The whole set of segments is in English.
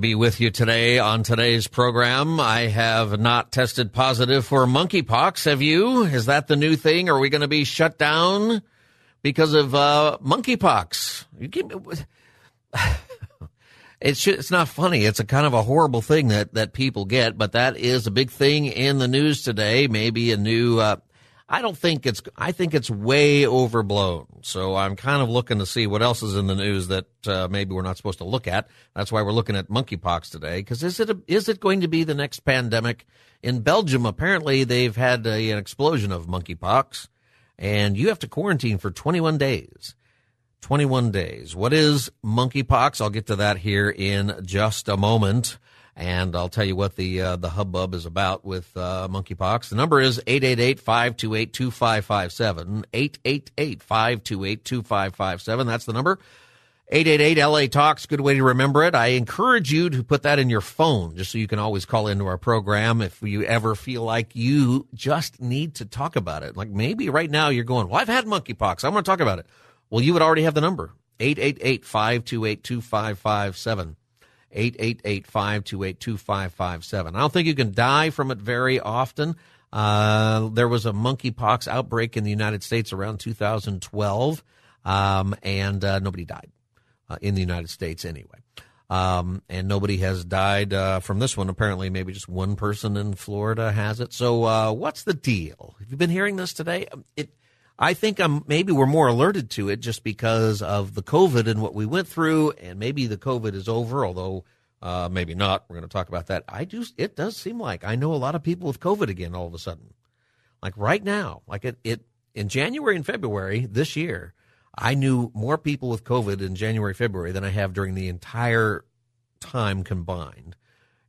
Be with you today on today's program. I have not tested positive for monkeypox. Have you? Is that the new thing? Are we going to be shut down because of uh, monkeypox? You keep, it's it's not funny. It's a kind of a horrible thing that that people get, but that is a big thing in the news today. Maybe a new uh, I don't think it's. I think it's way overblown. So I'm kind of looking to see what else is in the news that uh, maybe we're not supposed to look at. That's why we're looking at monkeypox today. Because is it a, is it going to be the next pandemic in Belgium? Apparently, they've had a, an explosion of monkeypox, and you have to quarantine for 21 days. 21 days. What is monkeypox? I'll get to that here in just a moment and I'll tell you what the uh, the hubbub is about with uh, monkeypox. The number is 888-528-2557. 888-528-2557. That's the number. 888 LA Talks, good way to remember it. I encourage you to put that in your phone just so you can always call into our program if you ever feel like you just need to talk about it. Like maybe right now you're going, Well, I've had monkeypox. I want to talk about it. Well, you would already have the number 888 528 2557. 888-528-2557. I don't think you can die from it very often. Uh, there was a monkeypox outbreak in the United States around 2012, um, and uh, nobody died uh, in the United States anyway. Um, and nobody has died uh, from this one. Apparently, maybe just one person in Florida has it. So, uh, what's the deal? Have you been hearing this today? It I think I'm maybe we're more alerted to it just because of the COVID and what we went through, and maybe the COVID is over, although uh, maybe not. We're going to talk about that. I do. It does seem like I know a lot of people with COVID again all of a sudden, like right now, like it, it in January and February this year. I knew more people with COVID in January, February than I have during the entire time combined.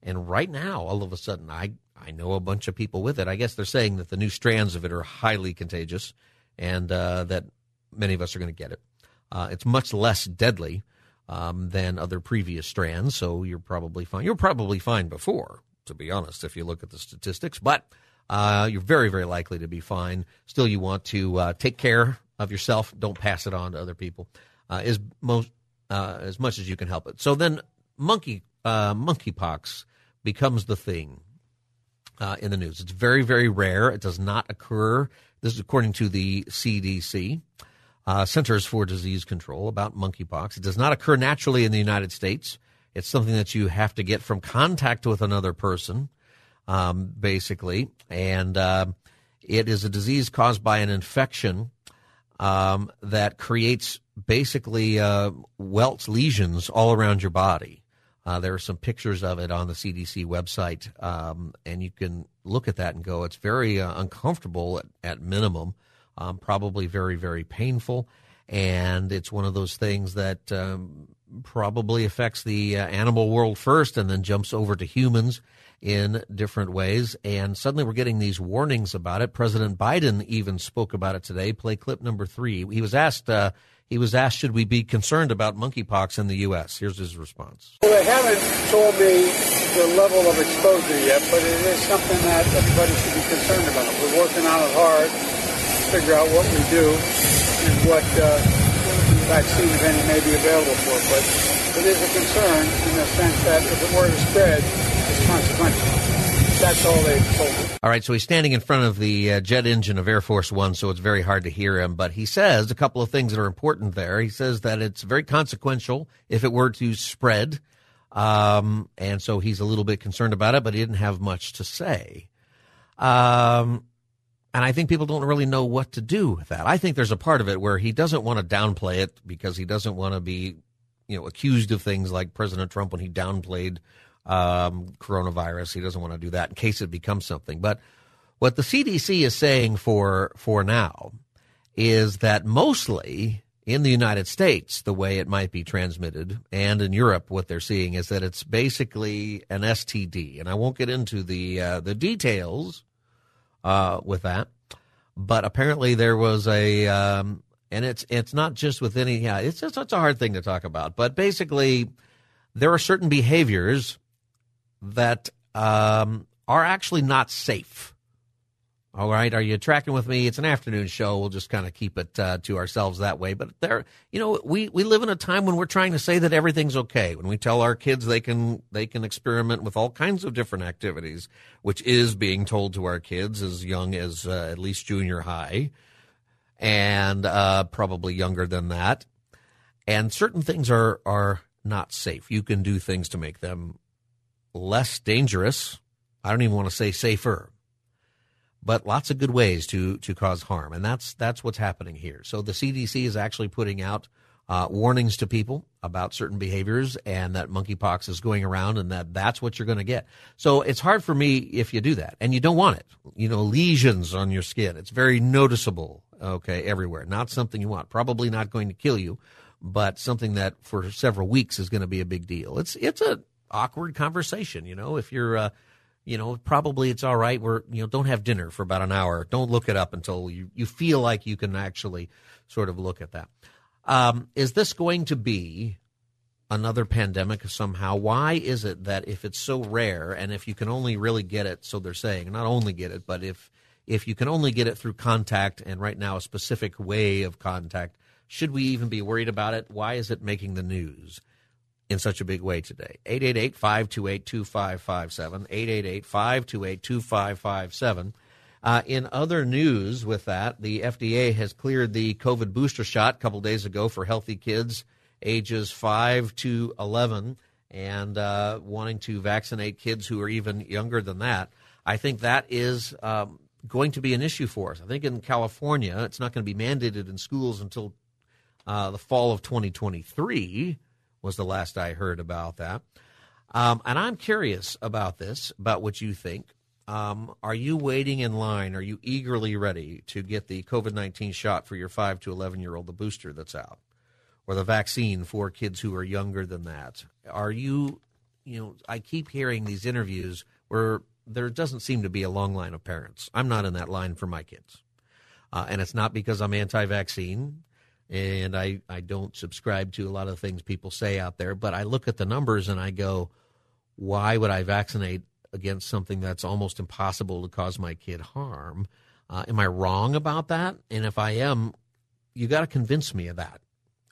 And right now, all of a sudden, I I know a bunch of people with it. I guess they're saying that the new strands of it are highly contagious and uh, that many of us are going to get it. Uh, it's much less deadly um, than other previous strands, so you're probably fine. You're probably fine before, to be honest, if you look at the statistics, but uh, you're very, very likely to be fine. Still, you want to uh, take care of yourself. Don't pass it on to other people uh, as most uh, as much as you can help it. So then, monkey monkeypox becomes the thing uh, in the news. It's very, very rare. It does not occur this is according to the CDC, uh, Centers for Disease Control, about monkeypox. It does not occur naturally in the United States. It's something that you have to get from contact with another person, um, basically. And uh, it is a disease caused by an infection um, that creates basically uh, welts, lesions all around your body. Uh, there are some pictures of it on the CDC website, um, and you can look at that and go, it's very uh, uncomfortable at, at minimum, um, probably very, very painful. And it's one of those things that um, probably affects the uh, animal world first and then jumps over to humans in different ways. And suddenly we're getting these warnings about it. President Biden even spoke about it today. Play clip number three. He was asked, uh, he was asked, should we be concerned about monkeypox in the U.S.? Here's his response. Well, they haven't told me the level of exposure yet, but it is something that everybody should be concerned about. We're working on it hard to figure out what we do and what uh, vaccine, if any, may be available for it. But it is a concern in the sense that if it were to spread, it's consequential. That's all they told me. All right, so he's standing in front of the uh, jet engine of Air Force One, so it's very hard to hear him. But he says a couple of things that are important there. He says that it's very consequential if it were to spread. Um, and so he's a little bit concerned about it, but he didn't have much to say. Um, and I think people don't really know what to do with that. I think there's a part of it where he doesn't want to downplay it because he doesn't want to be, you know, accused of things like President Trump when he downplayed um, coronavirus. He doesn't want to do that in case it becomes something. But what the CDC is saying for for now is that mostly in the United States, the way it might be transmitted, and in Europe, what they're seeing is that it's basically an STD. And I won't get into the uh, the details uh, with that, but apparently there was a, um, and it's it's not just with any. Yeah, it's just it's a hard thing to talk about. But basically, there are certain behaviors that um, are actually not safe all right, are you tracking with me? It's an afternoon show. We'll just kind of keep it uh, to ourselves that way. But there, you know, we, we live in a time when we're trying to say that everything's okay. When we tell our kids they can they can experiment with all kinds of different activities, which is being told to our kids as young as uh, at least junior high, and uh, probably younger than that. And certain things are are not safe. You can do things to make them less dangerous. I don't even want to say safer but lots of good ways to to cause harm, and that's that's what's happening here. So the CDC is actually putting out uh, warnings to people about certain behaviors, and that monkeypox is going around, and that that's what you're going to get. So it's hard for me if you do that, and you don't want it. You know, lesions on your skin. It's very noticeable. Okay, everywhere. Not something you want. Probably not going to kill you, but something that for several weeks is going to be a big deal. It's it's a awkward conversation. You know, if you're uh, you know, probably it's all right. We're, you know, don't have dinner for about an hour. Don't look it up until you, you feel like you can actually sort of look at that. Um, is this going to be another pandemic somehow? Why is it that if it's so rare and if you can only really get it, so they're saying, not only get it, but if, if you can only get it through contact and right now a specific way of contact, should we even be worried about it? Why is it making the news? In such a big way today. 888 528 2557. 888 528 2557. Uh, in other news with that, the FDA has cleared the COVID booster shot a couple days ago for healthy kids ages 5 to 11 and uh, wanting to vaccinate kids who are even younger than that. I think that is um, going to be an issue for us. I think in California, it's not going to be mandated in schools until uh, the fall of 2023 was the last I heard about that. Um, and I'm curious about this, about what you think. Um, are you waiting in line? Are you eagerly ready to get the COVID 19 shot for your 5 to 11 year old, the booster that's out, or the vaccine for kids who are younger than that? Are you, you know, I keep hearing these interviews where there doesn't seem to be a long line of parents. I'm not in that line for my kids. Uh, and it's not because I'm anti vaccine and I, I don't subscribe to a lot of things people say out there, but I look at the numbers and I go, why would I vaccinate against something that's almost impossible to cause my kid harm? Uh, am I wrong about that? And if I am, you got to convince me of that.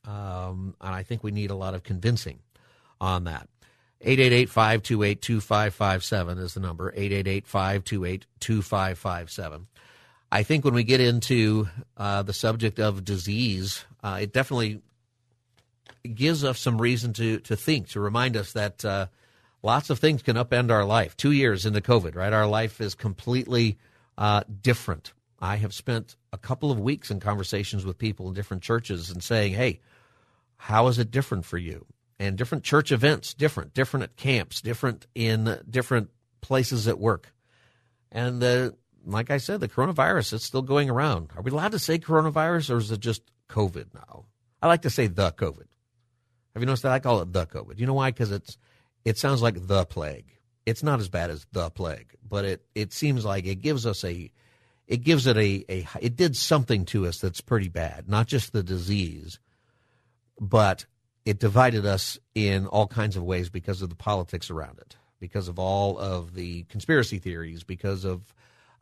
Um, and I think we need a lot of convincing on that. 888-528-2557 is the number. 888-528-2557. I think when we get into uh, the subject of disease, uh, it definitely gives us some reason to to think, to remind us that uh, lots of things can upend our life. Two years into COVID, right? Our life is completely uh, different. I have spent a couple of weeks in conversations with people in different churches and saying, "Hey, how is it different for you?" And different church events, different, different at camps, different in different places at work. And the like I said, the coronavirus is still going around. Are we allowed to say coronavirus or is it just COVID now? I like to say the COVID. Have you noticed that? I call it the COVID. You know why? Because it's it sounds like the plague. It's not as bad as the plague, but it it seems like it gives us a it gives it a, a it did something to us that's pretty bad. Not just the disease, but it divided us in all kinds of ways because of the politics around it, because of all of the conspiracy theories, because of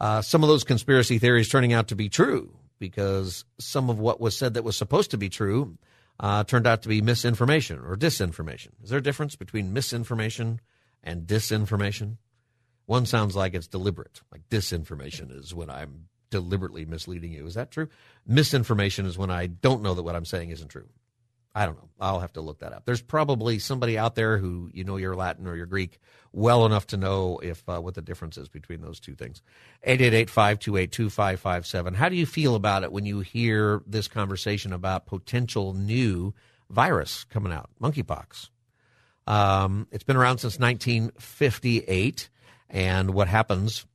uh, some of those conspiracy theories turning out to be true because some of what was said that was supposed to be true uh, turned out to be misinformation or disinformation. Is there a difference between misinformation and disinformation? One sounds like it's deliberate, like disinformation is when I'm deliberately misleading you. Is that true? Misinformation is when I don't know that what I'm saying isn't true. I don't know. I'll have to look that up. There's probably somebody out there who you know your Latin or your Greek well enough to know if uh, what the difference is between those two things. 888-528-2557. How do you feel about it when you hear this conversation about potential new virus coming out, monkeypox? Um, it's been around since 1958, and what happens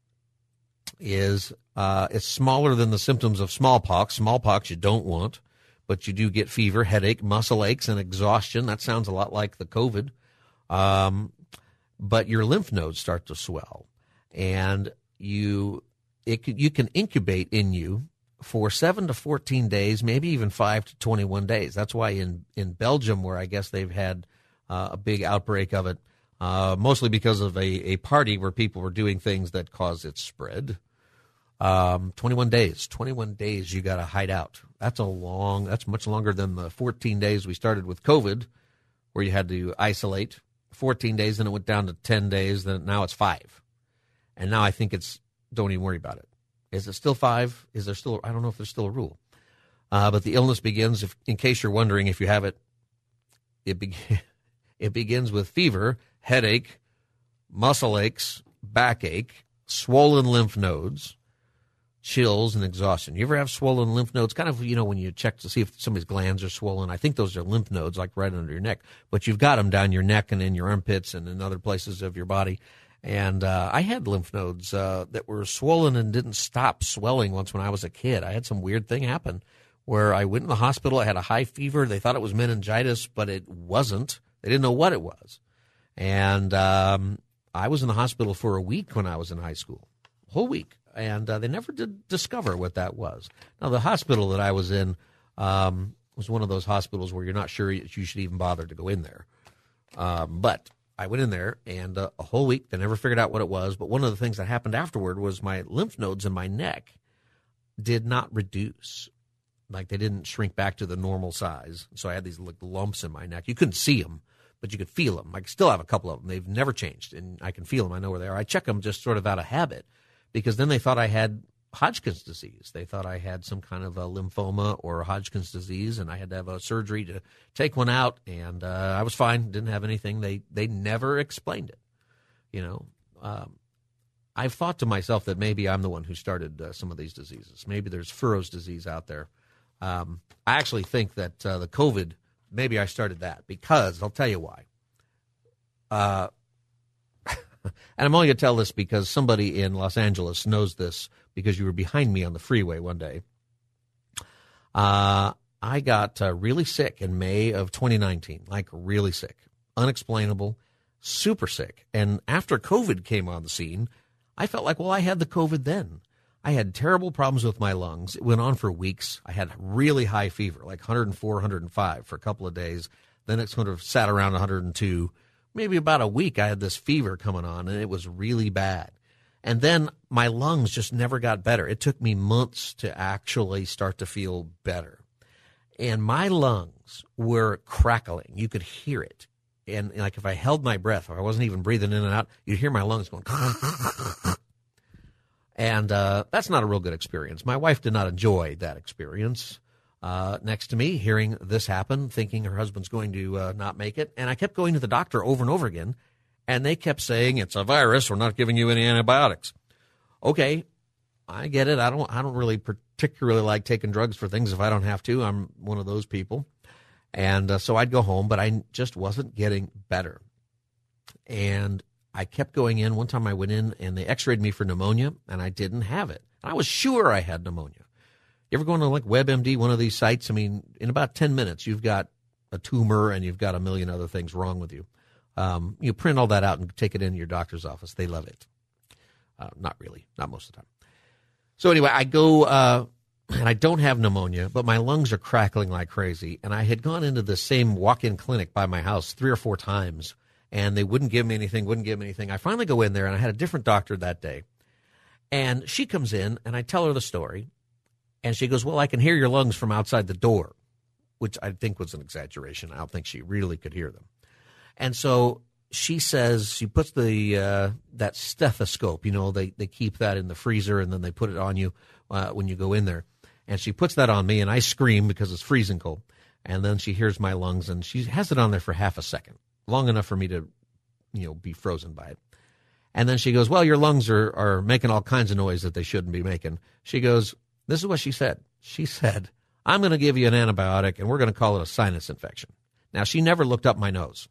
is uh, it's smaller than the symptoms of smallpox. Smallpox you don't want but you do get fever, headache, muscle aches, and exhaustion. That sounds a lot like the COVID. Um, but your lymph nodes start to swell, and you it you can incubate in you for seven to fourteen days, maybe even five to twenty-one days. That's why in in Belgium, where I guess they've had uh, a big outbreak of it, uh, mostly because of a, a party where people were doing things that caused its spread. Um, 21 days. 21 days you got to hide out. That's a long, that's much longer than the 14 days we started with COVID, where you had to isolate. 14 days, then it went down to 10 days, then now it's five. And now I think it's, don't even worry about it. Is it still five? Is there still, I don't know if there's still a rule. Uh, but the illness begins, if, in case you're wondering if you have it, it, be, it begins with fever, headache, muscle aches, backache, swollen lymph nodes, chills and exhaustion. You ever have swollen lymph nodes? Kind of, you know, when you check to see if somebody's glands are swollen. I think those are lymph nodes, like right under your neck. But you've got them down your neck and in your armpits and in other places of your body. And uh, I had lymph nodes uh, that were swollen and didn't stop swelling once when I was a kid. I had some weird thing happen where I went in the hospital. I had a high fever. They thought it was meningitis, but it wasn't. They didn't know what it was. And um, I was in the hospital for a week when I was in high school, whole week and uh, they never did discover what that was. Now, the hospital that I was in um, was one of those hospitals where you're not sure you should even bother to go in there. Um, but I went in there, and uh, a whole week they never figured out what it was. But one of the things that happened afterward was my lymph nodes in my neck did not reduce. Like they didn't shrink back to the normal size. So I had these like, lumps in my neck. You couldn't see them, but you could feel them. I still have a couple of them. They've never changed, and I can feel them. I know where they are. I check them just sort of out of habit because then they thought I had Hodgkin's disease. They thought I had some kind of a lymphoma or Hodgkin's disease, and I had to have a surgery to take one out. And uh, I was fine, didn't have anything. They they never explained it. You know, um, I've thought to myself that maybe I'm the one who started uh, some of these diseases. Maybe there's Furrow's disease out there. Um, I actually think that uh, the COVID, maybe I started that because I'll tell you why. And I'm only going to tell this because somebody in Los Angeles knows this because you were behind me on the freeway one day. Uh, I got uh, really sick in May of 2019, like really sick, unexplainable, super sick. And after COVID came on the scene, I felt like, well, I had the COVID then. I had terrible problems with my lungs. It went on for weeks. I had really high fever, like 104, 105 for a couple of days. Then it sort of sat around 102 maybe about a week, I had this fever coming on and it was really bad. And then my lungs just never got better. It took me months to actually start to feel better. And my lungs were crackling. You could hear it. And like if I held my breath, or I wasn't even breathing in and out, you'd hear my lungs going. and uh, that's not a real good experience. My wife did not enjoy that experience uh, next to me, hearing this happen, thinking her husband's going to uh, not make it. And I kept going to the doctor over and over again, and they kept saying it's a virus. We're not giving you any antibiotics. Okay, I get it. I don't. I don't really particularly like taking drugs for things if I don't have to. I'm one of those people, and uh, so I'd go home, but I just wasn't getting better. And I kept going in. One time I went in and they X-rayed me for pneumonia, and I didn't have it. I was sure I had pneumonia. You ever go into like WebMD, one of these sites? I mean, in about 10 minutes, you've got a tumor and you've got a million other things wrong with you. Um, you print all that out and take it into your doctor's office. They love it. Uh, not really, not most of the time. So anyway, I go uh, and I don't have pneumonia, but my lungs are crackling like crazy. And I had gone into the same walk-in clinic by my house three or four times, and they wouldn't give me anything, wouldn't give me anything. I finally go in there, and I had a different doctor that day. And she comes in, and I tell her the story, and she goes, Well, I can hear your lungs from outside the door, which I think was an exaggeration. I don't think she really could hear them. And so she says she puts the uh, that stethoscope. You know, they they keep that in the freezer and then they put it on you uh, when you go in there. And she puts that on me, and I scream because it's freezing cold. And then she hears my lungs, and she has it on there for half a second, long enough for me to, you know, be frozen by it. And then she goes, "Well, your lungs are are making all kinds of noise that they shouldn't be making." She goes, this is what she said. She said, I'm going to give you an antibiotic and we're going to call it a sinus infection. Now, she never looked up my nose.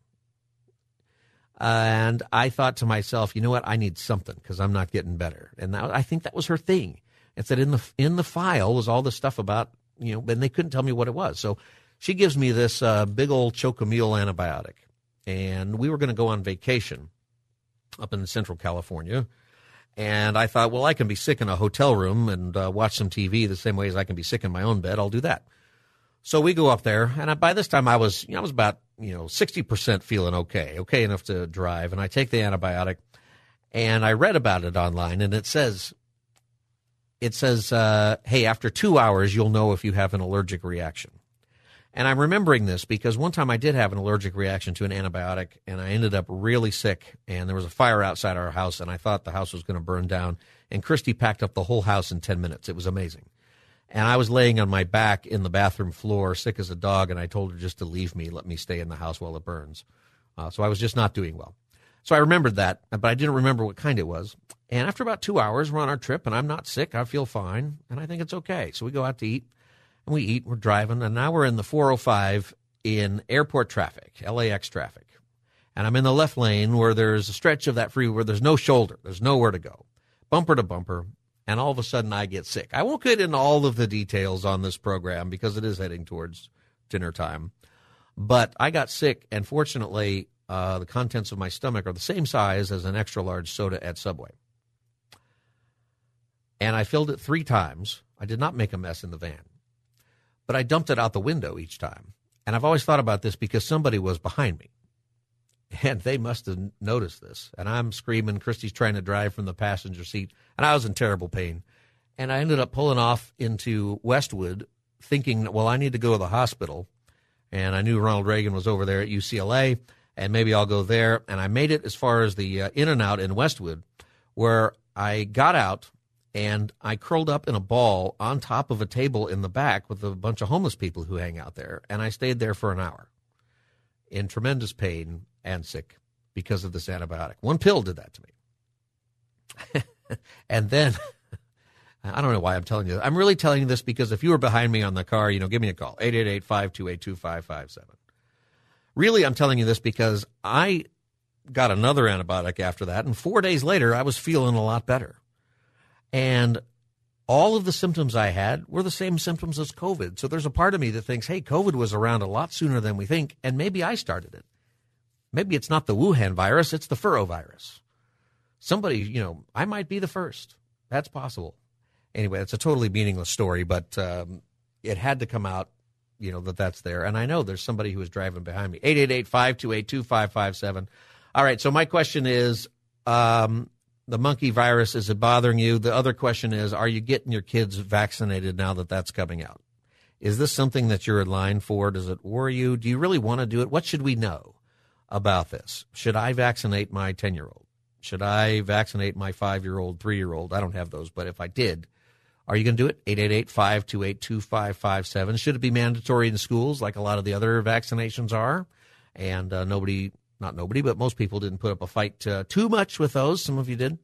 And I thought to myself, you know what? I need something because I'm not getting better. And that, I think that was her thing. It said in the in the file was all the stuff about you know, and they couldn't tell me what it was. So she gives me this uh, big old Chocomil antibiotic, and we were going to go on vacation up in Central California. And I thought, well, I can be sick in a hotel room and uh, watch some TV the same way as I can be sick in my own bed. I'll do that. So we go up there, and by this time I was, you know, I was about, you know, sixty percent feeling okay, okay enough to drive. And I take the antibiotic, and I read about it online, and it says, it says, uh, hey, after two hours, you'll know if you have an allergic reaction. And I'm remembering this because one time I did have an allergic reaction to an antibiotic, and I ended up really sick. And there was a fire outside our house, and I thought the house was going to burn down. And Christy packed up the whole house in ten minutes. It was amazing. And I was laying on my back in the bathroom floor, sick as a dog, and I told her just to leave me, let me stay in the house while it burns. Uh, so I was just not doing well. So I remembered that, but I didn't remember what kind it was. And after about two hours, we're on our trip, and I'm not sick. I feel fine, and I think it's okay. So we go out to eat, and we eat, we're driving, and now we're in the 405 in airport traffic, LAX traffic. And I'm in the left lane where there's a stretch of that freeway where there's no shoulder, there's nowhere to go, bumper to bumper and all of a sudden I get sick. I won't get into all of the details on this program because it is heading towards dinner time. But I got sick, and fortunately, uh, the contents of my stomach are the same size as an extra large soda at Subway. And I filled it three times. I did not make a mess in the van, but I dumped it out the window each time. And I've always thought about this because somebody was behind me and they must have noticed this. And I'm screaming. Christy's trying to drive from the passenger seat, and I was in terrible pain. And I ended up pulling off into Westwood, thinking, well, I need to go to the hospital. And I knew Ronald Reagan was over there at UCLA, and maybe I'll go there. And I made it as far as the uh, In-N-Out in Westwood, where I got out and I curled up in a ball on top of a table in the back with a bunch of homeless people who hang out there. And I stayed there for an hour in tremendous pain and sick because of this antibiotic. One pill did that to me. and then I don't know why I'm telling you. I'm really telling you this because if you were behind me on the car, you know, give me a call 888-528-2557. Really, I'm telling you this because I got another antibiotic after that and 4 days later I was feeling a lot better. And all of the symptoms I had were the same symptoms as COVID. So there's a part of me that thinks, hey, COVID was around a lot sooner than we think, and maybe I started it. Maybe it's not the Wuhan virus, it's the Furrow virus. Somebody, you know, I might be the first. That's possible. Anyway, it's a totally meaningless story, but um, it had to come out, you know, that that's there. And I know there's somebody who is driving behind me. 888 528 2557. All right, so my question is um, the monkey virus, is it bothering you? The other question is, are you getting your kids vaccinated now that that's coming out? Is this something that you're in line for? Does it worry you? Do you really want to do it? What should we know? about this. Should I vaccinate my 10 year old? Should I vaccinate my five year old, three year old? I don't have those, but if I did, are you going to do it? 888 528 2557. Should it be mandatory in schools like a lot of the other vaccinations are? And uh, nobody, not nobody, but most people didn't put up a fight uh, too much with those. Some of you did,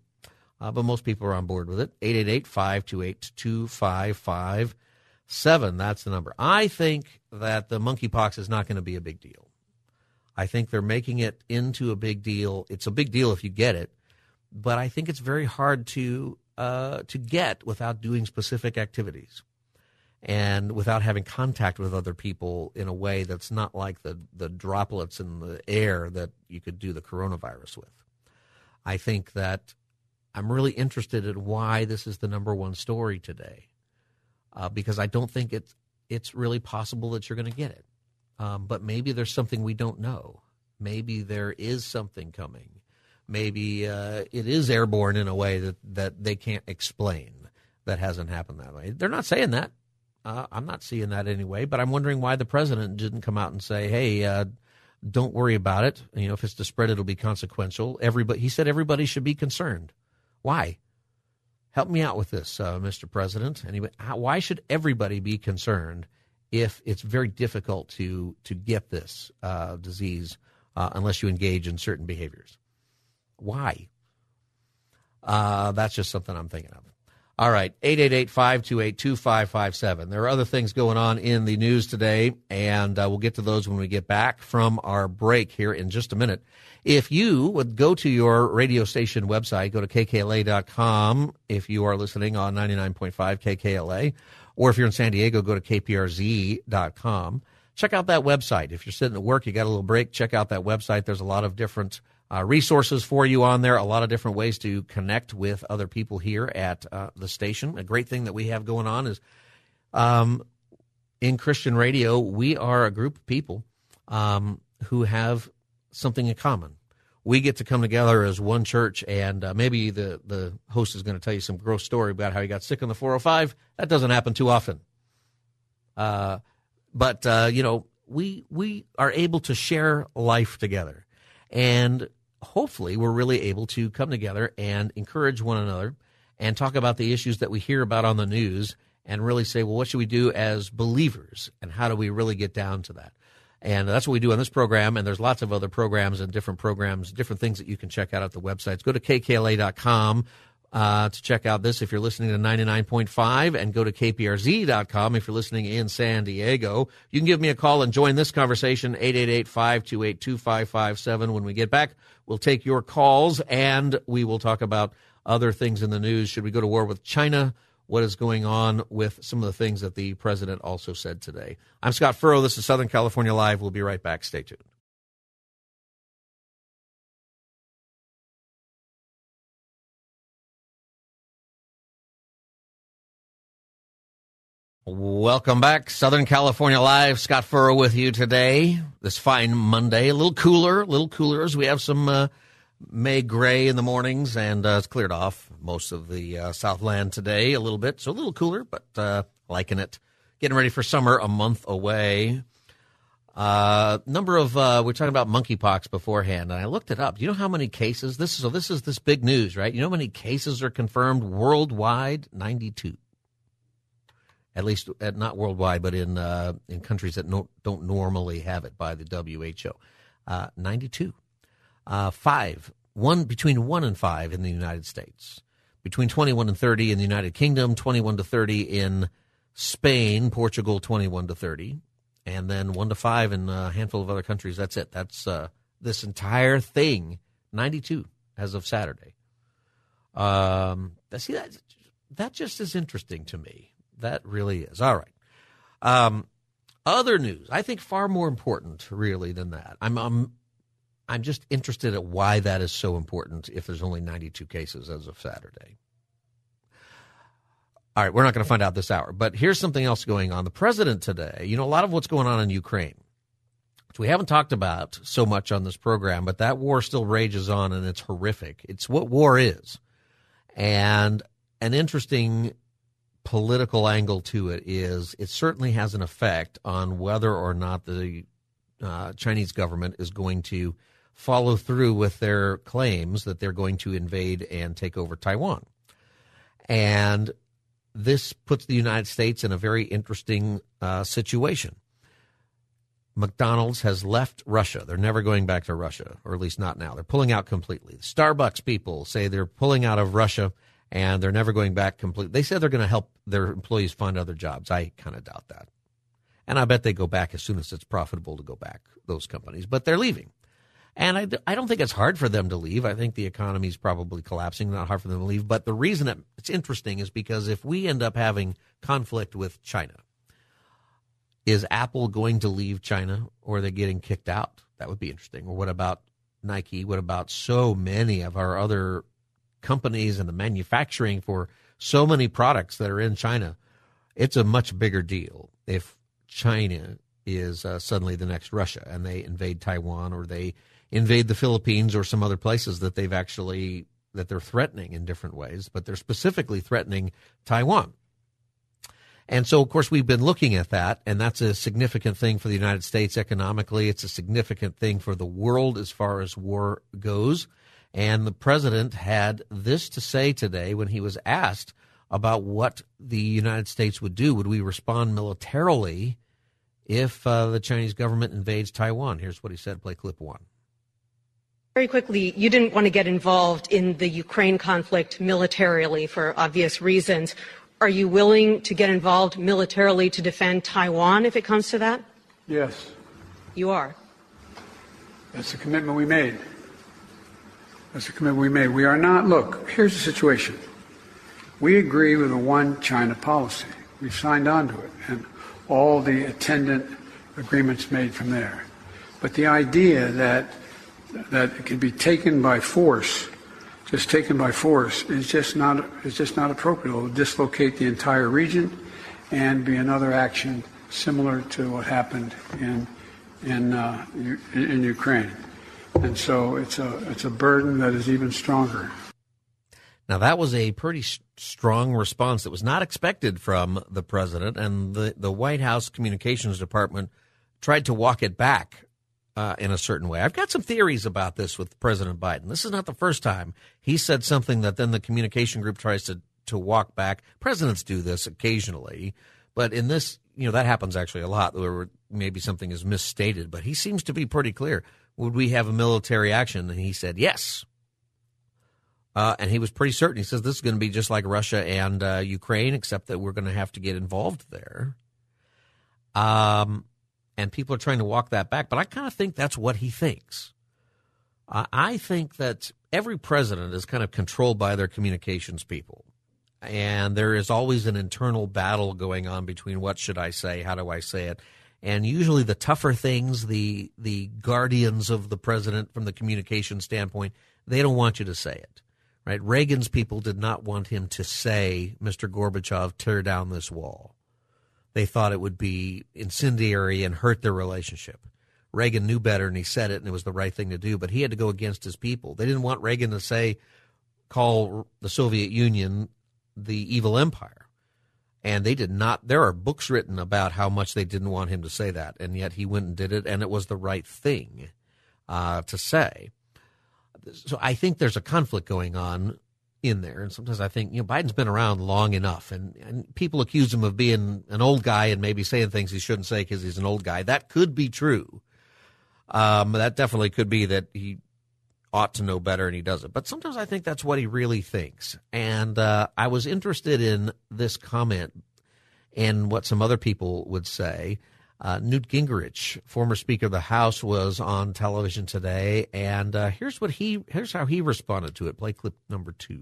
uh, but most people are on board with it. 888 528 2557. That's the number. I think that the monkeypox is not going to be a big deal. I think they're making it into a big deal. It's a big deal if you get it, but I think it's very hard to uh, to get without doing specific activities and without having contact with other people in a way that's not like the the droplets in the air that you could do the coronavirus with. I think that I'm really interested in why this is the number one story today, uh, because I don't think it's it's really possible that you're going to get it. Um, but maybe there's something we don't know. Maybe there is something coming. Maybe uh, it is airborne in a way that, that they can't explain that hasn't happened that way. They're not saying that. Uh, I'm not seeing that anyway, but I'm wondering why the president didn't come out and say, hey, uh, don't worry about it. You know, if it's to spread, it'll be consequential. Everybody, he said everybody should be concerned. Why? Help me out with this, uh, Mr. President. Anyway, why should everybody be concerned if it's very difficult to to get this uh, disease uh, unless you engage in certain behaviors. Why? Uh, that's just something I'm thinking of. All right, 888-528-2557. There are other things going on in the news today, and uh, we'll get to those when we get back from our break here in just a minute. If you would go to your radio station website, go to kkla.com if you are listening on 99.5 KKLA, Or if you're in San Diego, go to kprz.com. Check out that website. If you're sitting at work, you got a little break, check out that website. There's a lot of different uh, resources for you on there, a lot of different ways to connect with other people here at uh, the station. A great thing that we have going on is um, in Christian radio, we are a group of people um, who have something in common. We get to come together as one church, and uh, maybe the, the host is going to tell you some gross story about how he got sick on the 405. That doesn't happen too often. Uh, but uh, you know, we we are able to share life together, and hopefully, we're really able to come together and encourage one another and talk about the issues that we hear about on the news and really say, well, what should we do as believers and how do we really get down to that? And that's what we do on this program. And there's lots of other programs and different programs, different things that you can check out at the websites. Go to kkla.com uh, to check out this if you're listening to 99.5 and go to kprz.com if you're listening in San Diego. You can give me a call and join this conversation, 888-528-2557. When we get back, we'll take your calls and we will talk about other things in the news. Should we go to war with China? what is going on with some of the things that the president also said today. I'm Scott Furrow. This is Southern California Live. We'll be right back. Stay tuned. Welcome back. Southern California Live. Scott Furrow with you today. This fine Monday. A little cooler, a little cooler as we have some uh, May gray in the mornings, and uh, it's cleared off most of the uh, Southland today a little bit. So a little cooler, but uh, liking it. Getting ready for summer, a month away. Uh, number of uh, we're talking about monkeypox beforehand, and I looked it up. You know how many cases this is? So this is this big news, right? You know how many cases are confirmed worldwide? Ninety-two. At least, at, not worldwide, but in uh, in countries that no, don't normally have it by the WHO. Uh, Ninety-two uh, five, one between one and five in the United States, between 21 and 30 in the United Kingdom, 21 to 30 in Spain, Portugal, 21 to 30, and then one to five in a handful of other countries. That's it. That's uh, this entire thing, 92 as of Saturday. Um, see that that just is interesting to me. That really is. All right. Um, other news, I think far more important, really, than that. I'm, I'm I'm just interested at why that is so important if there's only 92 cases as of Saturday. All right, we're not going to find out this hour, but here's something else going on. The president today, you know, a lot of what's going on in Ukraine, which we haven't talked about so much on this program, but that war still rages on and it's horrific. It's what war is. And an interesting political angle to it is it certainly has an effect on whether or not the uh, Chinese government is going to follow through with their claims that they're going to invade and take over Taiwan. And this puts the United States in a very interesting uh, situation. McDonald's has left Russia. They're never going back to Russia, or at least not now. They're pulling out completely. Starbucks people say they're pulling out of Russia and they're never going back completely. They said they're going to help their employees find other jobs. I kind of doubt that. And I bet they go back as soon as it's profitable to go back, those companies. But they're leaving. And I, I don't think it's hard for them to leave. I think the economy is probably collapsing, not hard for them to leave. But the reason it's interesting is because if we end up having conflict with China, is Apple going to leave China or are they getting kicked out? That would be interesting. Or what about Nike? What about so many of our other companies and the manufacturing for so many products that are in China? It's a much bigger deal if China is uh, suddenly the next Russia and they invade Taiwan or they invade the Philippines or some other places that they've actually that they're threatening in different ways, but they're specifically threatening Taiwan. And so, of course, we've been looking at that, and that's a significant thing for the United States economically. It's a significant thing for the world as far as war goes. And the president had this to say today when he was asked about what the United States would do. Would we respond militarily if uh, the Chinese government invades Taiwan? Here's what he said. Play clip one. Very quickly, you didn't want to get involved in the Ukraine conflict militarily for obvious reasons. Are you willing to get involved militarily to defend Taiwan if it comes to that? Yes. You are? That's the commitment we made. That's the commitment we made. We are not, look, here's the situation. We agree with a one China policy. We've signed on to it, and all the attendant agreements made from there. But the idea that that it can be taken by force, just taken by force, is just not is just not appropriate. It will dislocate the entire region, and be another action similar to what happened in in uh, in Ukraine. And so it's a it's a burden that is even stronger. Now that was a pretty strong response that was not expected from the president, and the the White House communications department tried to walk it back uh, in a certain way. I've got some theories about this with President Biden. This is not the first time he said something that then the communication group tries to to walk back. Presidents do this occasionally, but in this, you know, that happens actually a lot where maybe something is misstated. But he seems to be pretty clear. Would we have a military action? And he said yes. Uh, and he was pretty certain. He says this is going to be just like Russia and uh, Ukraine, except that we're going to have to get involved there. Um, and people are trying to walk that back. But I kind of think that's what he thinks. Uh, I think that every president is kind of controlled by their communications people. And there is always an internal battle going on between what should I say, how do I say it. And usually the tougher things, the the guardians of the president from the communication standpoint, they don't want you to say it. Right? Reagan's people did not want him to say, Mr. Gorbachev, tear down this wall they thought it would be incendiary and hurt their relationship. Reagan knew better and he said it and it was the right thing to do, but he had to go against his people. They didn't want Reagan to say, call the Soviet Union the evil empire. And they did not, there are books written about how much they didn't want him to say that. And yet he went and did it and it was the right thing uh, to say. So I think there's a conflict going on in there. And sometimes I think, you know, Biden's been around long enough and, and people accuse him of being an old guy and maybe saying things he shouldn't say because he's an old guy. That could be true. Um, that definitely could be that he ought to know better and he doesn't. But sometimes I think that's what he really thinks. And uh, I was interested in this comment and what some other people would say. Uh, Newt Gingrich, former Speaker of the House, was on television today, and uh, here's what he here's how he responded to it. Play clip number two.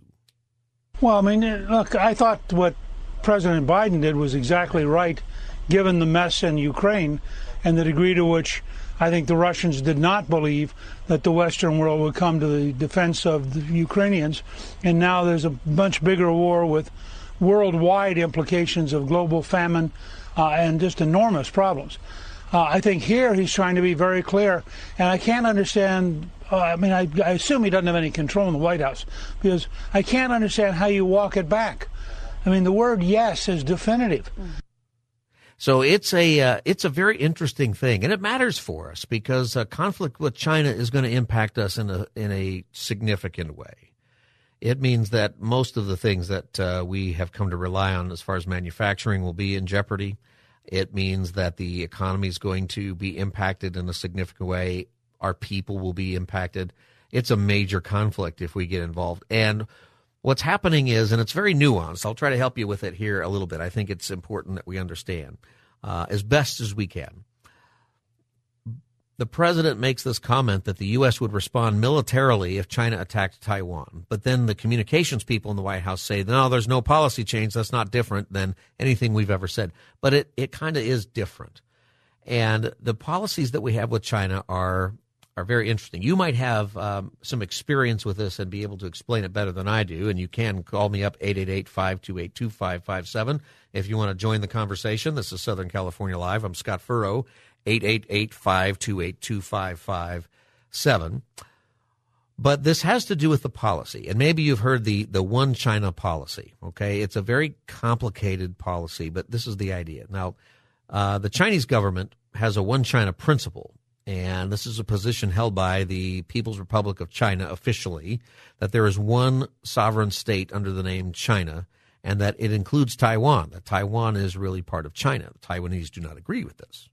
Well, I mean, look, I thought what President Biden did was exactly right, given the mess in Ukraine and the degree to which I think the Russians did not believe that the Western world would come to the defense of the Ukrainians, and now there's a much bigger war with worldwide implications of global famine uh, and just enormous problems. Uh, I think here he's trying to be very clear, and I can't understand. Uh, I mean, I, I, assume he doesn't have any control in the White House because I can't understand how you walk it back. I mean, the word "yes" is definitive. So it's a uh, it's a very interesting thing, and it matters for us because conflict with China is going to impact us in a in a significant way it means that most of the things that uh, we have come to rely on as far as manufacturing will be in jeopardy. It means that the economy is going to be impacted in a significant way. Our people will be impacted. It's a major conflict if we get involved. And what's happening is, and it's very nuanced, I'll try to help you with it here a little bit. I think it's important that we understand uh, as best as we can the president makes this comment that the U.S. would respond militarily if China attacked Taiwan. But then the communications people in the White House say, no, there's no policy change. That's not different than anything we've ever said. But it, it kind of is different. And the policies that we have with China are are very interesting. You might have um, some experience with this and be able to explain it better than I do. And you can call me up 888 528 2557 if you want to join the conversation. This is Southern California Live. I'm Scott Furrow. 888 528 2557. But this has to do with the policy. And maybe you've heard the, the one China policy. Okay. It's a very complicated policy, but this is the idea. Now, uh, the Chinese government has a one China principle. And this is a position held by the People's Republic of China officially that there is one sovereign state under the name China and that it includes Taiwan, that Taiwan is really part of China. The Taiwanese do not agree with this.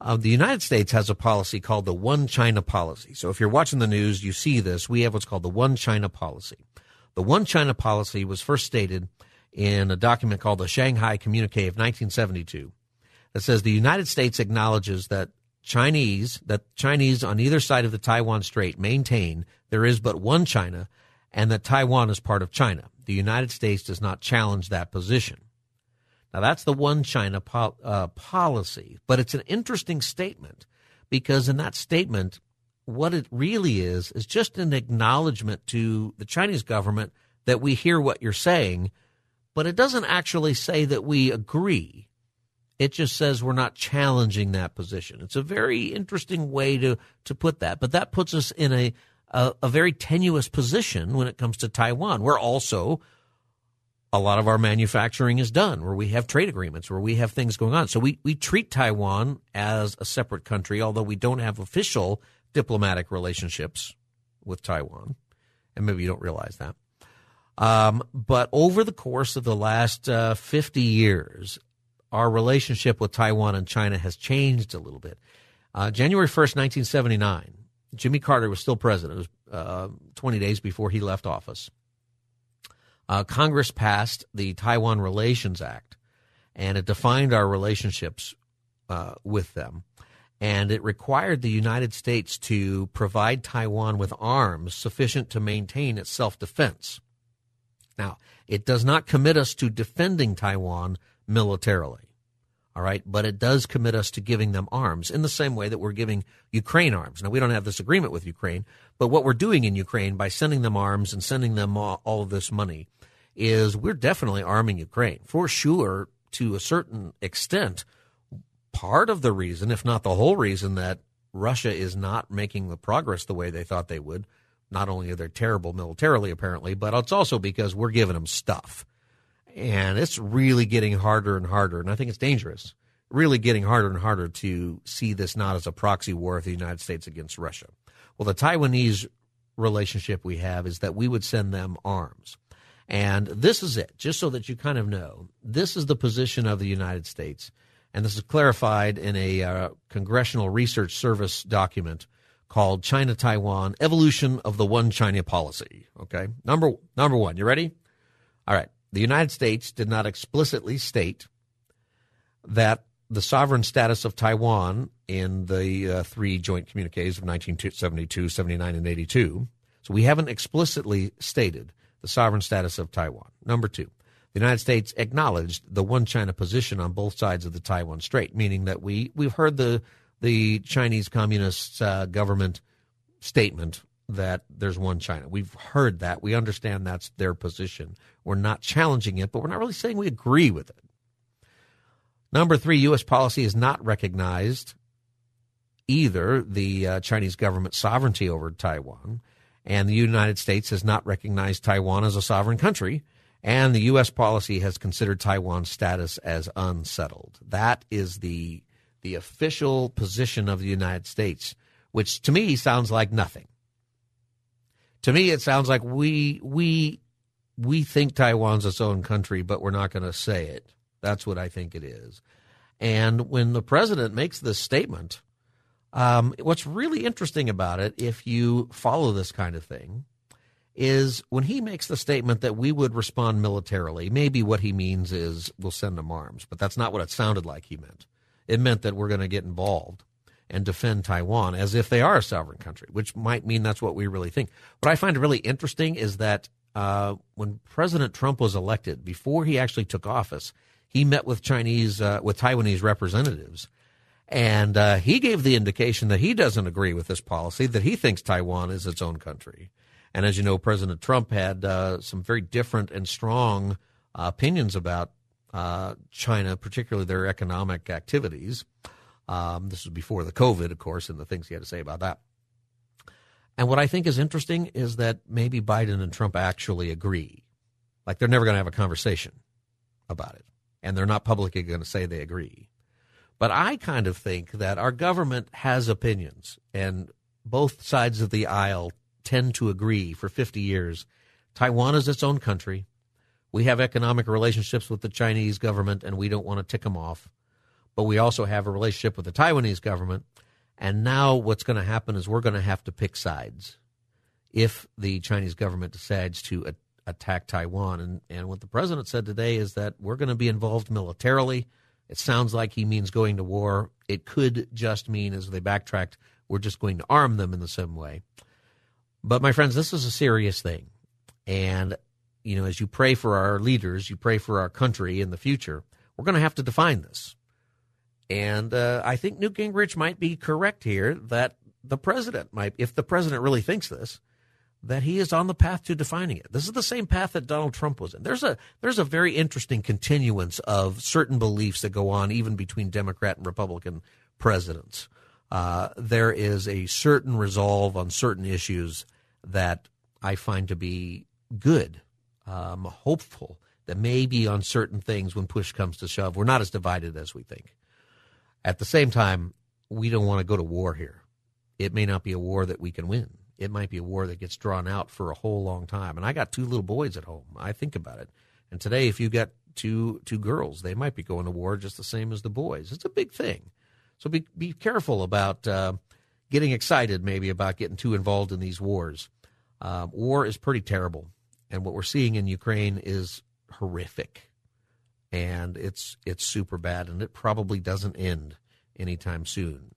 Uh, the United States has a policy called the One China policy. So if you're watching the news, you see this. We have what's called the One China policy. The One China policy was first stated in a document called the Shanghai Communique of 1972 that says the United States acknowledges that Chinese that Chinese on either side of the Taiwan Strait maintain there is but one China and that Taiwan is part of China. The United States does not challenge that position. Now, that's the one China po- uh, policy, but it's an interesting statement because in that statement, what it really is is just an acknowledgement to the Chinese government that we hear what you're saying, but it doesn't actually say that we agree. It just says we're not challenging that position. It's a very interesting way to, to put that, but that puts us in a, a, a very tenuous position when it comes to Taiwan. We're also a lot of our manufacturing is done, where we have trade agreements, where we have things going on. So we, we treat Taiwan as a separate country, although we don't have official diplomatic relationships with Taiwan. And maybe you don't realize that. Um, but over the course of the last uh, 50 years, our relationship with Taiwan and China has changed a little bit. Uh, January 1st, 1979, Jimmy Carter was still president. It was uh, 20 days before he left office uh, Congress passed the Taiwan Relations Act, and it defined our relationships uh, with them. And it required the United States to provide Taiwan with arms sufficient to maintain its self defense. Now, it does not commit us to defending Taiwan militarily, all right, but it does commit us to giving them arms in the same way that we're giving Ukraine arms. Now, we don't have this agreement with Ukraine, but what we're doing in Ukraine by sending them arms and sending them all, of this money is we're definitely arming Ukraine for sure to a certain extent. Part of the reason, if not the whole reason, that Russia is not making the progress the way they thought they would. Not only are they terrible militarily, apparently, but it's also because we're giving them stuff. And it's really getting harder and harder. And I think it's dangerous, really getting harder and harder to see this not as a proxy war of the United States against Russia. Well, the Taiwanese relationship we have is that we would send them arms. And this is it, just so that you kind of know. This is the position of the United States. And this is clarified in a uh, Congressional Research Service document called China Taiwan Evolution of the One China Policy. Okay. Number, number one, you ready? All right. The United States did not explicitly state that the sovereign status of Taiwan in the uh, three joint communiques of 1972, 79, and 82. So we haven't explicitly stated the sovereign status of Taiwan. Number two, the United States acknowledged the one China position on both sides of the Taiwan Strait, meaning that we we've heard the the Chinese Communist uh, government statement that there's one China. We've heard that. We understand that's their position. We're not challenging it, but we're not really saying we agree with it. Number three, U.S. policy has not recognized either the uh, Chinese government's sovereignty over Taiwan and the United States has not recognized Taiwan as a sovereign country, and the U.S. policy has considered Taiwan's status as unsettled. That is the the official position of the United States, which to me sounds like nothing. To me, it sounds like we we we think Taiwan's its own country, but we're not going to say it. That's what I think it is. And when the president makes this statement, um, what's really interesting about it, if you follow this kind of thing, is when he makes the statement that we would respond militarily, maybe what he means is we'll send them arms, but that's not what it sounded like he meant. It meant that we're going to get involved and defend Taiwan as if they are a sovereign country, which might mean that's what we really think. What I find really interesting is that uh, when President Trump was elected, before he actually took office, he met with Chinese, uh, with Taiwanese representatives and uh, he gave the indication that he doesn't agree with this policy, that he thinks Taiwan is its own country. And as you know, President Trump had uh, some very different and strong uh, opinions about uh, China, particularly their economic activities. Um, this was before the COVID, of course, and the things he had to say about that. And what I think is interesting is that maybe Biden and Trump actually agree. Like they're never going to have a conversation about it. And they're not publicly going to say they agree. But I kind of think that our government has opinions, and both sides of the aisle tend to agree for 50 years. Taiwan is its own country. We have economic relationships with the Chinese government, and we don't want to tick them off. But we also have a relationship with the Taiwanese government. And now what's going to happen is we're going to have to pick sides if the Chinese government decides to a- attack Taiwan. And, and what the president said today is that we're going to be involved militarily it sounds like he means going to war. It could just mean, as they backtracked, we're just going to arm them in the same way. But my friends, this is a serious thing. And, you know, as you pray for our leaders, you pray for our country in the future, we're we're going to have to define this. And uh, I think Newt Gingrich might be correct here that the president might, if the president really thinks this, that he is on the path to defining it. This is the same path that Donald Trump was in. There's a there's a very interesting continuance of certain beliefs that go on even between Democrat and Republican presidents. Uh, there is a certain resolve on certain issues that I find to be good, um, hopeful that maybe on certain things, when push comes to shove, we're not as divided as we think. At the same time, we don't want to go to war here. It may not be a war that we can win. It might be a war that gets drawn out for a whole long time. And I got two little boys at home. I think about it. And today, if you got two two girls, they might be going to war just the same as the boys. It's a big thing. So be be careful about uh, getting excited, maybe about getting too involved in these wars. Uh, war is pretty terrible, and what we're seeing in Ukraine is horrific, and it's it's super bad, and it probably doesn't end anytime soon.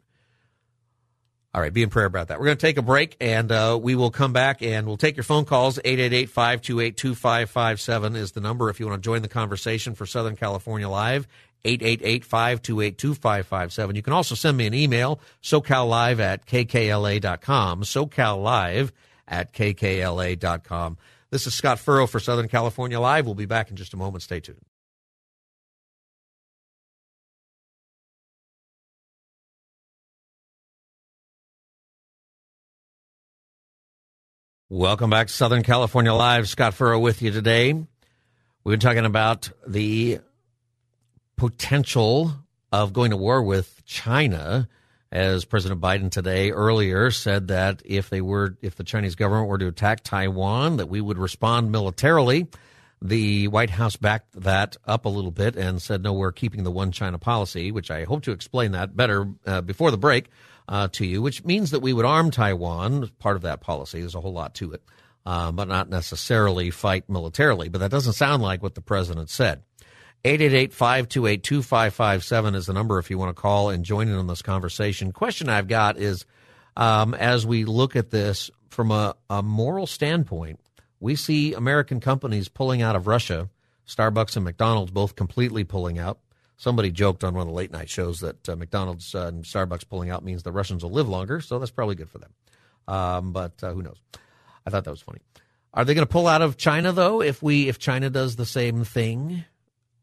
All right, be in prayer about that. We're going to take a break and uh, we will come back and we'll take your phone calls. 888 528 2557 is the number if you want to join the conversation for Southern California Live. 888 528 2557. You can also send me an email, socallive at kkla.com. Socallive at kkla.com. This is Scott Furrow for Southern California Live. We'll be back in just a moment. Stay tuned. Welcome back to Southern California Live. Scott Furrow with you today. We've been talking about the potential of going to war with China, as President Biden today earlier said that if they were, if the Chinese government were to attack Taiwan, that we would respond militarily. The White House backed that up a little bit and said, no, we're keeping the one China policy, which I hope to explain that better uh, before the break uh, to you, which means that we would arm Taiwan. Part of that policy. There's a whole lot to it, uh, but not necessarily fight militarily. But that doesn't sound like what the president said. 888-528-2557 is the number if you want to call and join in on this conversation. Question I've got is, um, as we look at this from a, a moral standpoint, we see American companies pulling out of Russia, Starbucks and McDonald's both completely pulling out. Somebody joked on one of the late night shows that uh, McDonald's uh, and Starbucks pulling out means the Russians will live longer, so that's probably good for them. Um, but uh, who knows? I thought that was funny. Are they going to pull out of China though? If we if China does the same thing,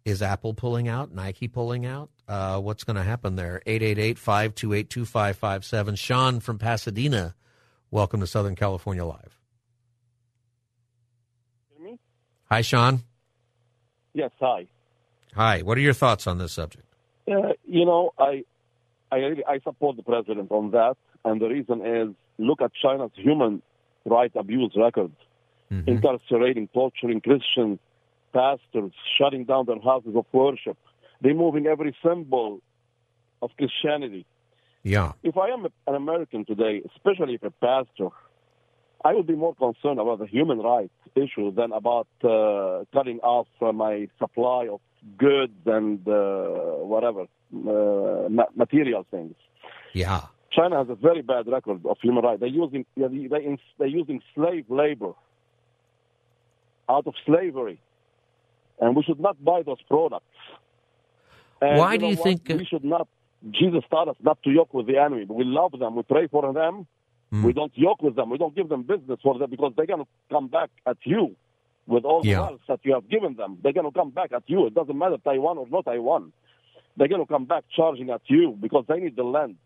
is Apple pulling out? Nike pulling out? Uh, what's going to happen there? 888-528-2557. Sean from Pasadena, welcome to Southern California Live. Hi, Sean. Yes, hi. Hi. What are your thoughts on this subject? Uh, you know, I, I, I support the president on that, and the reason is look at China's human rights abuse record, incarcerating, torturing Christians, pastors, shutting down their houses of worship, removing every symbol of Christianity. Yeah. If I am an American today, especially if a pastor, I would be more concerned about the human rights issue than about uh, cutting off uh, my supply of goods and uh, whatever uh, material things. Yeah. China has a very bad record of human rights. They're using they they they're using slave labor out of slavery, and we should not buy those products. And Why do you what? think- we should not? Jesus taught us not to yoke with the enemy. We love them. We pray for them. Hmm. We don't yoke with them. We don't give them business for them because they're going to come back at you with all Yeah. the wealth that you have given them. They're going to come back at you. It doesn't matter Taiwan or not Taiwan. They're going to come back charging at you because they need the land.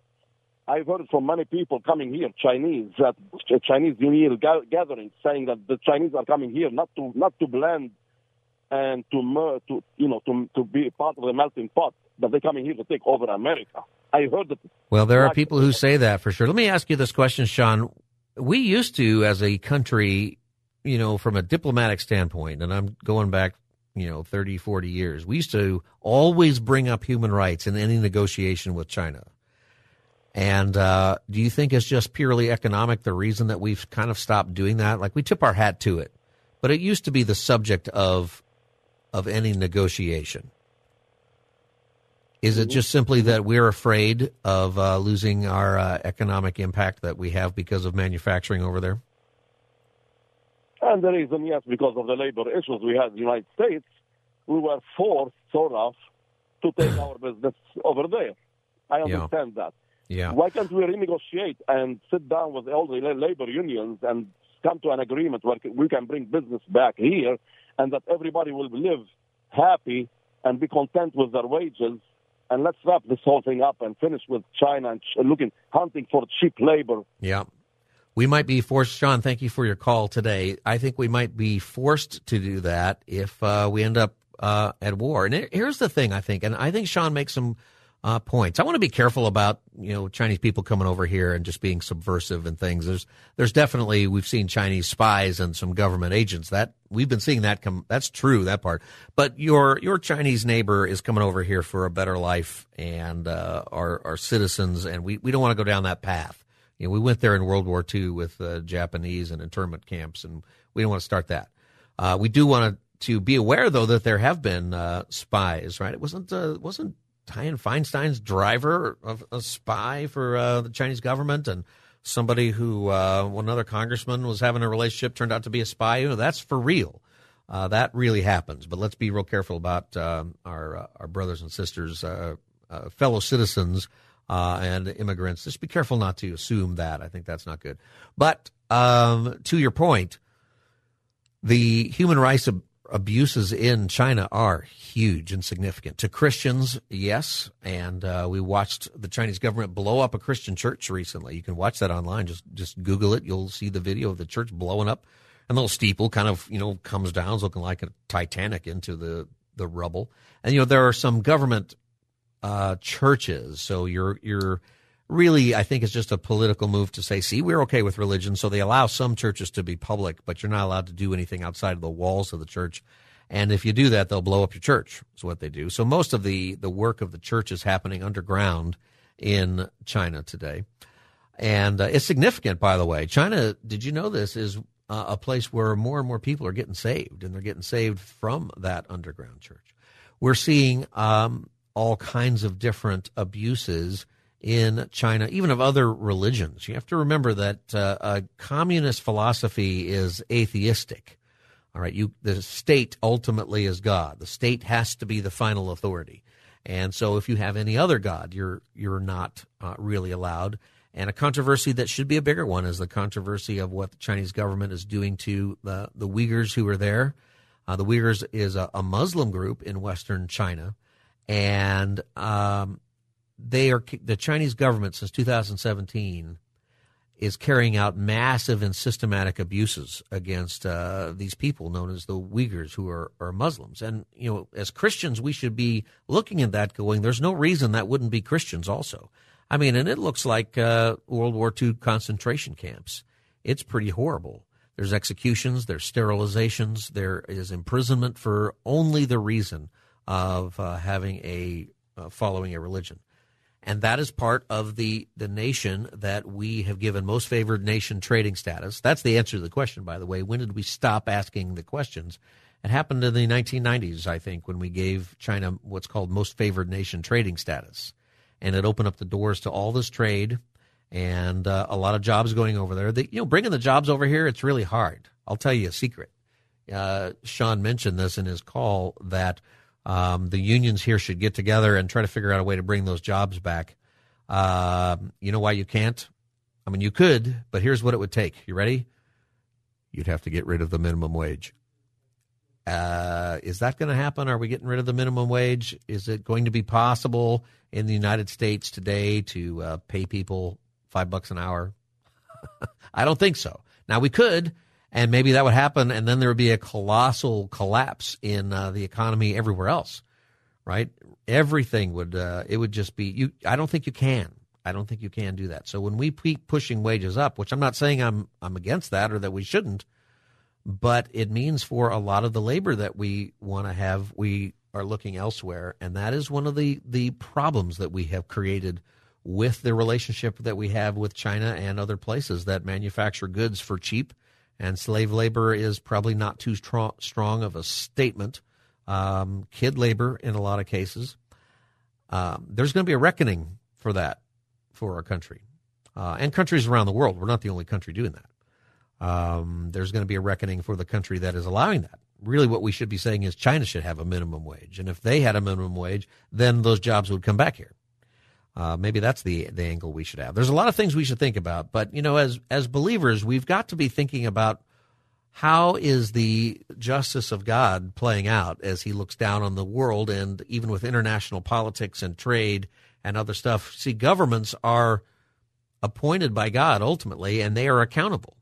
I've heard from many people coming here, Chinese, that Chinese New Year gatherings, saying that the Chinese are coming here not to not to blend and to mer- to you know to to be part of the melting pot, but they're coming here to take over America. I heard that. Well, there are people who say that for sure. Let me ask you this question, Sean. We used to, as a country, you know, from a diplomatic standpoint, and I'm going back, you know, 30, 40 years, we used to always bring up human rights in any negotiation with China. And uh, do you think it's just purely economic, the reason that we've kind of stopped doing that? Like we tip our hat to it, but it used to be the subject of of any negotiation. Is it just simply that we're afraid of uh, losing our uh, economic impact that we have because of manufacturing over there? And the reason, yes, because of the labor issues we had in the United States, we were forced, sort of, to take our business over there. I understand yeah. that. Yeah. Why can't we renegotiate and sit down with all the labor unions and come to an agreement where we can bring business back here and that everybody will live happy and be content with their wages and let's wrap this whole thing up and finish with China and looking hunting for cheap labor. Yeah. We might be forced, Sean. Thank you for your call today. I think we might be forced to do that if uh, we end up uh, at war. And here's the thing, I think, and I think Sean makes some uh, points. I want to be careful about you know Chinese people coming over here and just being subversive and things. There's there's definitely we've seen Chinese spies and some government agents that we've been seeing that come. That's true that part. But your your Chinese neighbor is coming over here for a better life and uh, our our citizens, and we we don't want to go down that path. You know, we went there in World War II with uh, Japanese and internment camps, and we don't want to start that. Uh, we do want to, be aware, though, that there have been uh, spies. Right? It wasn't uh, wasn't Dianne Feinstein's driver, of a spy for uh, the Chinese government, and somebody who uh, one other congressman was having a relationship turned out to be a spy. You know, that's for real. Uh, that really happens. But let's be real careful about um, our uh, our brothers and sisters, uh, uh, fellow citizens, and immigrants. Just be careful not to assume that. I think that's not good. But um, to your point, the human rights abuses in China are huge and significant. To Christians, yes. And uh, we watched the Chinese government blow up a Christian church recently. You can watch that online. Just just Google it. You'll see the video of the church blowing up. And the little steeple kind of, you know, comes down, looking like a Titanic into the, the rubble. And, you know, there are some government uh, churches. So you're, you're, really, I think it's just a political move to say, see, we're okay with religion. So they allow some churches to be public, but you're not allowed to do anything outside of the walls of the church. And if you do that, they'll blow up your church, is what they do. So most of the, the work of the church is happening underground in China today. And uh, it's significant, by the way. China, did you know this, is uh, a place where more and more people are getting saved, and they're getting saved from that underground church. We're seeing um, all kinds of different abuses in China, even of other religions. You have to remember that uh, a communist philosophy is atheistic. All right, you the state ultimately is God. The state has to be the final authority, and so if you have any other god, you're you're not uh, really allowed. And a controversy that should be a bigger one is the controversy of what the Chinese government is doing to the the Uyghurs who are there. Uh, the Uyghurs is a, a, Muslim group in Western China, and um, they are the Chinese government since 2017 is carrying out massive and systematic abuses against uh, these people known as the Uyghurs, who are, are Muslims. And you know, as Christians, we should be looking at that, going, "There's no reason that wouldn't be Christians also." I mean, and it looks like uh, World War II concentration camps. It's pretty horrible. There's executions, there's sterilizations, there is imprisonment for only the reason of uh, having a uh, following a religion and that is part of the the nation that we have given most favored nation trading status. That's the answer to the question, by the way. When did we stop asking the questions? It happened in the 1990s, I think, when we gave China what's called most favored nation trading status, and it opened up the doors to all this trade and uh, a lot of jobs going over there. The, you know, bringing the jobs over here, it's really hard. I'll tell you a secret. Uh, Sean mentioned this in his call that um, the unions here should get together and try to figure out a way to bring those jobs back. Uh, you know why you can't? I mean, you could, but here's what it would take. You ready? You'd have to get rid of the minimum wage. Uh, is that going to happen? Are we getting rid of the minimum wage? Is it going to be possible in the United States today to uh, pay people five bucks an hour? I don't think so. Now we could, and maybe that would happen, and then there would be a colossal collapse in uh, the economy everywhere else, right? Everything would uh, it would just be you. I don't think you can. I don't think you can do that. So when we keep pushing wages up, which I'm not saying I'm I'm against that or that we shouldn't, but it means for a lot of the labor that we want to have, we are looking elsewhere, and that is one of the the problems that we have created with the relationship that we have with China and other places that manufacture goods for cheap and slave labor is probably not too strong, of a statement. Um, kid labor in a lot of cases. Um, there's going to be a reckoning for that for our country uh, and countries around the world. We're not the only country doing that. Um, there's going to be a reckoning for the country that is allowing that really what we should be saying is China should have a minimum wage. And if they had a minimum wage, then those jobs would come back here. Uh, maybe that's the the angle we should have. There's a lot of things we should think about, but you know, as as believers, we've got to be thinking about how is the justice of God playing out as He looks down on the world, and even with international politics and trade and other stuff. See, governments are appointed by God ultimately, and they are accountable.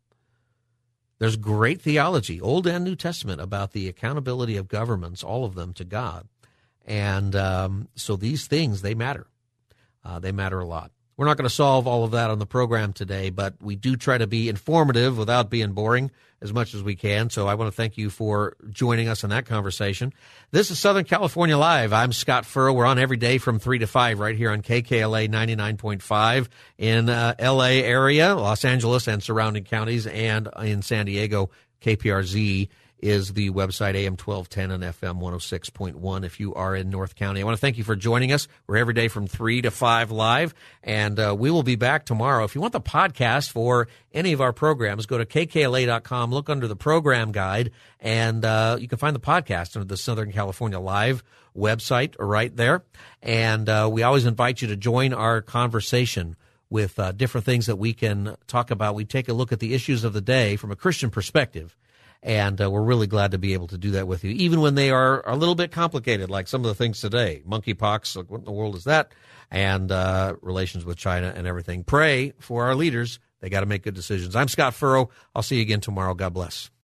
There's great theology, Old and New Testament, about the accountability of governments, all of them to God, and um, so these things they matter. Uh, they matter a lot. We're not going to solve all of that on the program today, but we do try to be informative without being boring as much as we can. So I want to thank you for joining us in that conversation. This is Southern California Live. I'm Scott Furrow. We're on every day from 3 to 5 right here on KKLA 99.5 in uh, LA area, Los Angeles and surrounding counties, and in San Diego, KPRZ is the website AM 1210 and FM 106.1 if you are in North County. I want to thank you for joining us. We're every day from 3 to 5 live, and uh, we will be back tomorrow. If you want the podcast for any of our programs, go to kkla.com, look under the program guide, and uh, you can find the podcast under the Southern California Live website right there. And uh, we always invite you to join our conversation with uh, different things that we can talk about. We take a look at the issues of the day from a Christian perspective and uh, we're really glad to be able to do that with you, even when they are a little bit complicated, like some of the things today. Monkeypox, like what in the world is that? And uh, relations with China and everything. Pray for our leaders. They got to make good decisions. I'm Scott Furrow. I'll see you again tomorrow. God bless.